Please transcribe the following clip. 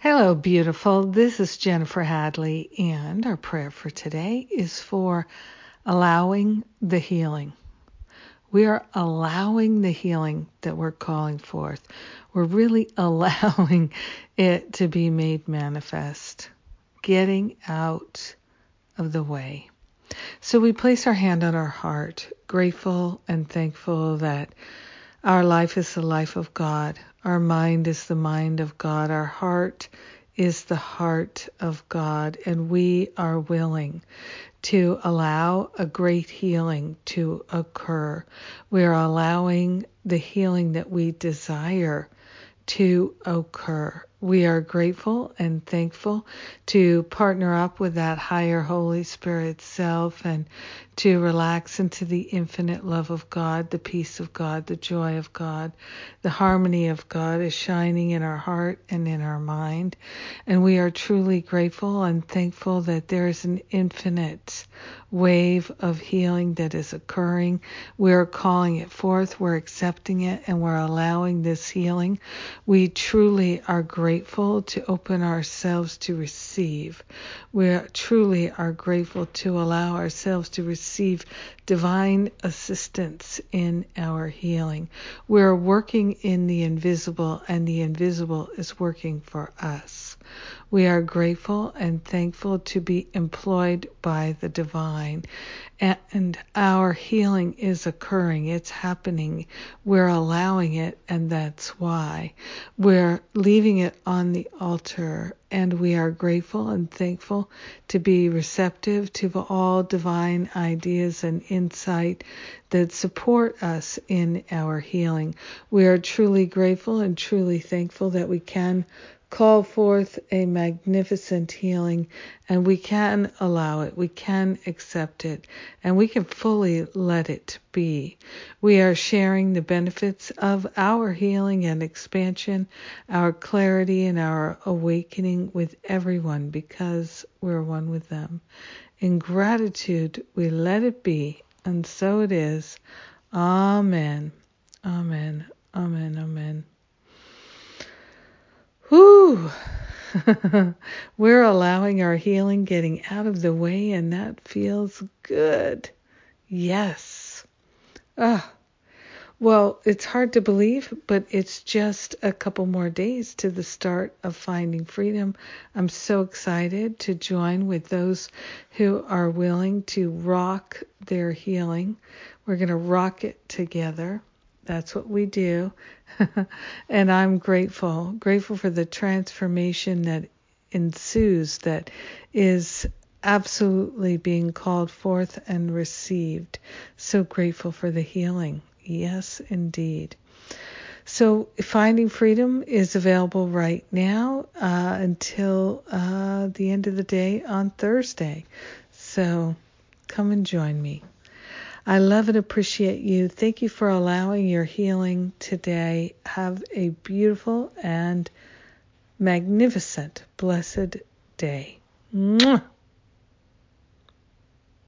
Hello, beautiful. This is Jennifer Hadley, and our prayer for today is for allowing the healing. We are allowing the healing that we're calling forth. We're really allowing it to be made manifest, getting out of the way. So we place our hand on our heart, grateful and thankful that our life is the life of God. Our mind is the mind of God. Our heart is the heart of God. And we are willing to allow a great healing to occur. We are allowing the healing that we desire to occur. We are grateful and thankful to partner up with that higher Holy Spirit self and to relax into the infinite love of God, the peace of God, the joy of God, the harmony of God is shining in our heart and in our mind. And we are truly grateful and thankful that there is an infinite wave of healing that is occurring. We're calling it forth, we're accepting it, and we're allowing this healing. We truly are grateful to open ourselves to receive. We truly are grateful to allow ourselves to receive receive divine assistance in our healing. We're working in the invisible, and the invisible is working for us. We are grateful and thankful to be employed by the divine. And our healing is occurring. It's happening. We're allowing it, and that's why. We're leaving it on the altar, and we are grateful and thankful to be receptive to all divine ideas and insight that support us in our healing. We are truly grateful and truly thankful that we can call forth a magnificent healing, and we can allow it, we can accept it, and we can fully let it be. We are sharing the benefits of our healing and expansion, our clarity and our awakening with everyone because we're one with them. In gratitude, we let it be, and so it is. Amen. Amen. Amen. Amen. Whew. We're allowing our healing getting out of the way, and that feels good. Yes. Ah. Well, it's hard to believe, but it's just a couple more days to the start of Finding Freedom. I'm so excited to join with those who are willing to rock their healing. We're going to rock it together. That's what we do. and I'm grateful, grateful for the transformation that ensues, that is absolutely being called forth and received. So grateful for the healing. Yes, indeed. So, Finding Freedom is available right now uh, until uh, the end of the day on Thursday. So, come and join me. I love and appreciate you. Thank you for allowing your healing today. Have a beautiful and magnificent, blessed day. Mwah!